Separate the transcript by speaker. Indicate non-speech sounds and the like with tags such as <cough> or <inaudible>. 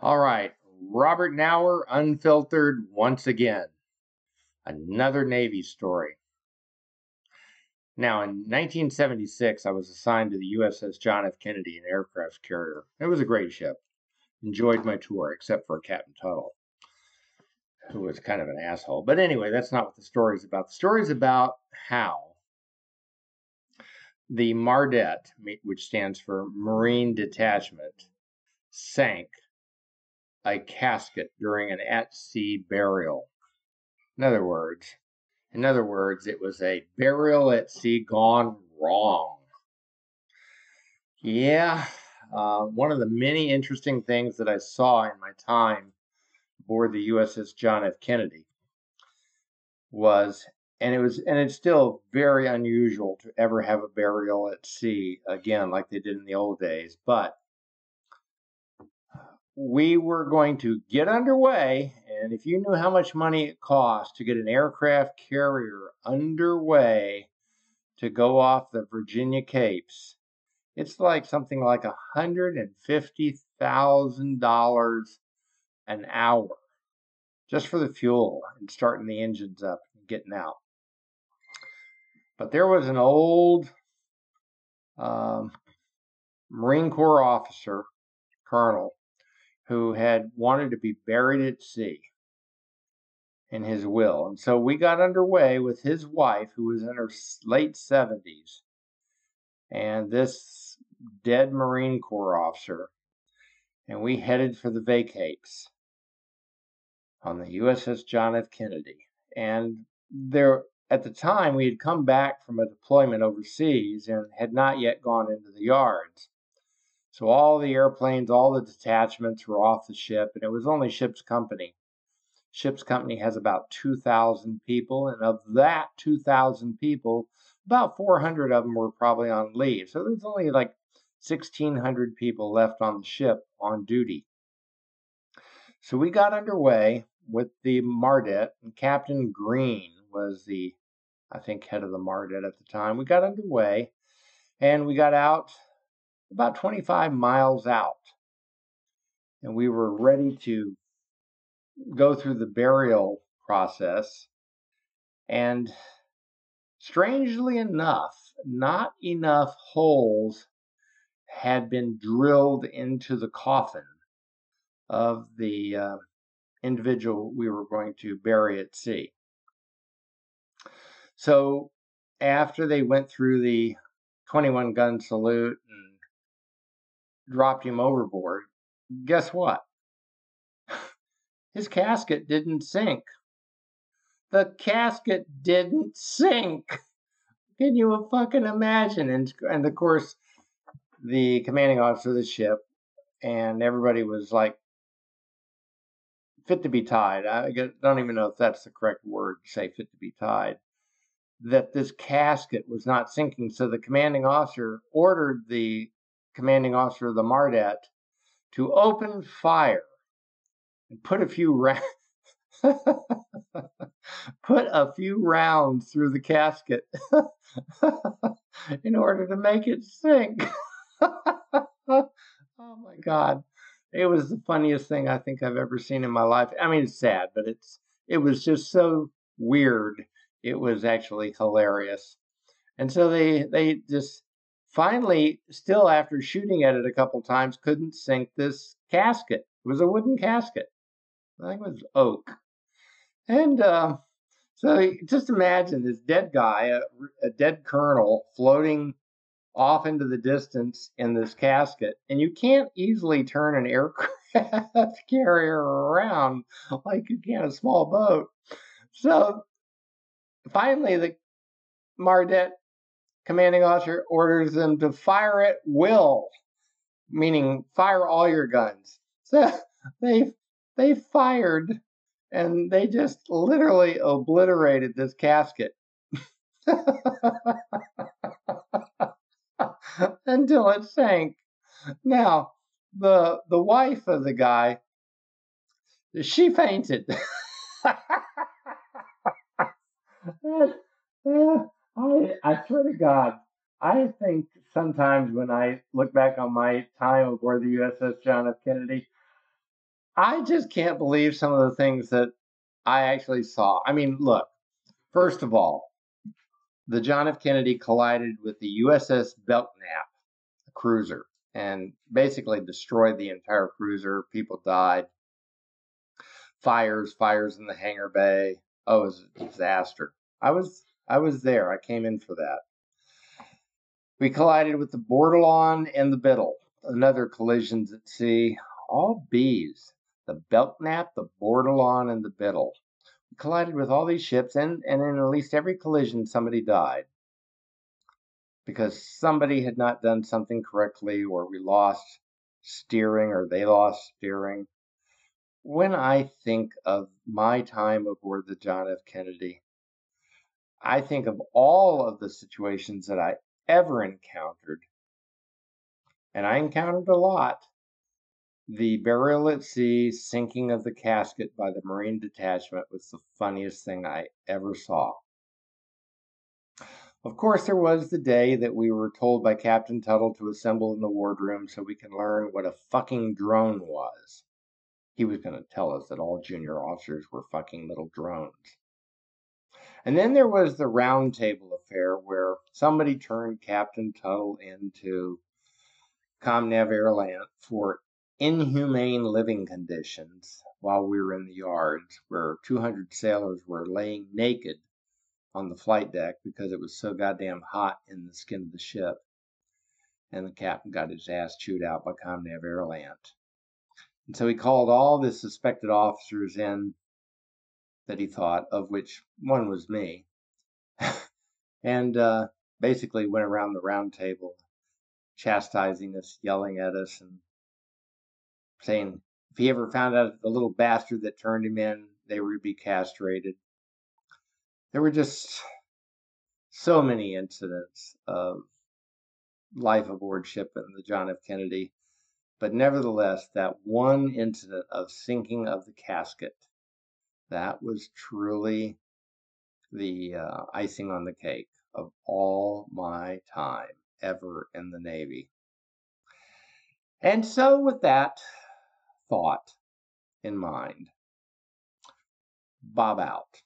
Speaker 1: All right, Robert Knauer, unfiltered once again. Another Navy story. Now, in 1976, I was assigned to the USS John F. Kennedy, an aircraft carrier. It was a great ship. Enjoyed my tour, except for Captain Tuttle, who was kind of an asshole. But anyway, that's not what the story is about. The story is about how the Mardet, which stands for Marine Detachment, sank a casket during an at sea burial. In other words, in other words, it was a burial at sea gone wrong. Yeah, uh, one of the many interesting things that I saw in my time aboard the USS John F. Kennedy was, and it was, and it's still very unusual to ever have a burial at sea again, like they did in the old days. But we were going to get underway, and if you knew how much money it cost to get an aircraft carrier underway to go off the Virginia Capes, it's like something like a hundred and fifty thousand dollars an hour just for the fuel and starting the engines up and getting out. But there was an old um, Marine Corps officer, colonel, who had wanted to be buried at sea in his will. And so we got underway with his wife, who was in her late 70s, and this dead Marine Corps officer, and we headed for the Vacapes on the USS John F. Kennedy. And there, at the time, we had come back from a deployment overseas and had not yet gone into the yards. So all the airplanes, all the detachments were off the ship, and it was only ship's company. Ship's company has about 2,000 people, and of that 2,000 people, about 400 of them were probably on leave. So there's only like 1,600 people left on the ship on duty. So we got underway with the Mardet, and Captain Green was the, I think, head of the Mardet at the time. We got underway, and we got out about 25 miles out. And we were ready to go through the burial process. And strangely enough, not enough holes had been drilled into the coffin of the uh, individual we were going to bury at sea. So after they went through the 21 gun salute and dropped him overboard, guess what? <sighs> His casket didn't sink. The casket didn't sink. Can you fucking imagine? And, and of course, the commanding officer of the ship and everybody was like fit to be tied. I don't even know if that's the correct word to say fit to be tied. That this casket was not sinking. So the commanding officer ordered the commanding officer of the Mardet to open fire and put a few ra- <laughs> put a few rounds through the casket <laughs> in order to make it sink. <laughs> oh my god. It was the funniest thing I think I've ever seen in my life. I mean it's sad, but it's it was just so weird. It was actually hilarious. And so they they just finally, still after shooting at it a couple times, couldn't sink this casket. It was a wooden casket. I think it was oak. And uh, so just imagine this dead guy, a, a dead colonel, floating off into the distance in this casket, and you can't easily turn an aircraft <laughs> carrier around like you can a small boat. So finally, the Mardet commanding officer orders them to fire at will, meaning fire all your guns. So <laughs> they they fired and they just literally obliterated this casket <laughs> until it sank. Now, the the wife of the guy, she fainted. <laughs> I, I swear to God, I think sometimes when I look back on my time aboard the USS John F. Kennedy, I just can't believe some of the things that I actually saw. I mean, look, first of all, the John F. Kennedy collided with the USS Belknap, a cruiser, and basically destroyed the entire cruiser. People died. Fires, fires in the hangar bay. Oh, it was a disaster. I was I was there. I came in for that. We collided with the Bordelon and the Biddle, another collisions at sea. All B's. The Belknap, the Bordelon, and the Biddle We collided with all these ships, and, and in at least every collision, somebody died because somebody had not done something correctly, or we lost steering, or they lost steering. When I think of my time aboard the John F. Kennedy, I think of all of the situations that I ever encountered, and I encountered a lot. The burial at sea, sinking of the casket by the Marine detachment was the funniest thing I ever saw. Of course, there was the day that we were told by Captain Tuttle to assemble in the wardroom so we can learn what a fucking drone was. He was going to tell us that all junior officers were fucking little drones. And then there was the roundtable affair where somebody turned Captain Tuttle into ComNav AirLant for inhumane living conditions while we were in the yards, where 200 sailors were laying naked on the flight deck because it was so goddamn hot in the skin of the ship. And the captain got his ass chewed out by ComNav AirLant. And so he called all the suspected officers in that he thought, of which one was me, <laughs> and uh, basically went around the round table chastising us, yelling at us, and saying if he ever found out the little bastard that turned him in, they would be castrated. There were just so many incidents of life aboard ship in the John F. Kennedy. But nevertheless, that one incident of sinking of the casket, that was truly the uh, icing on the cake of all my time ever in the Navy. And so, with that, thought in mind. Bob out.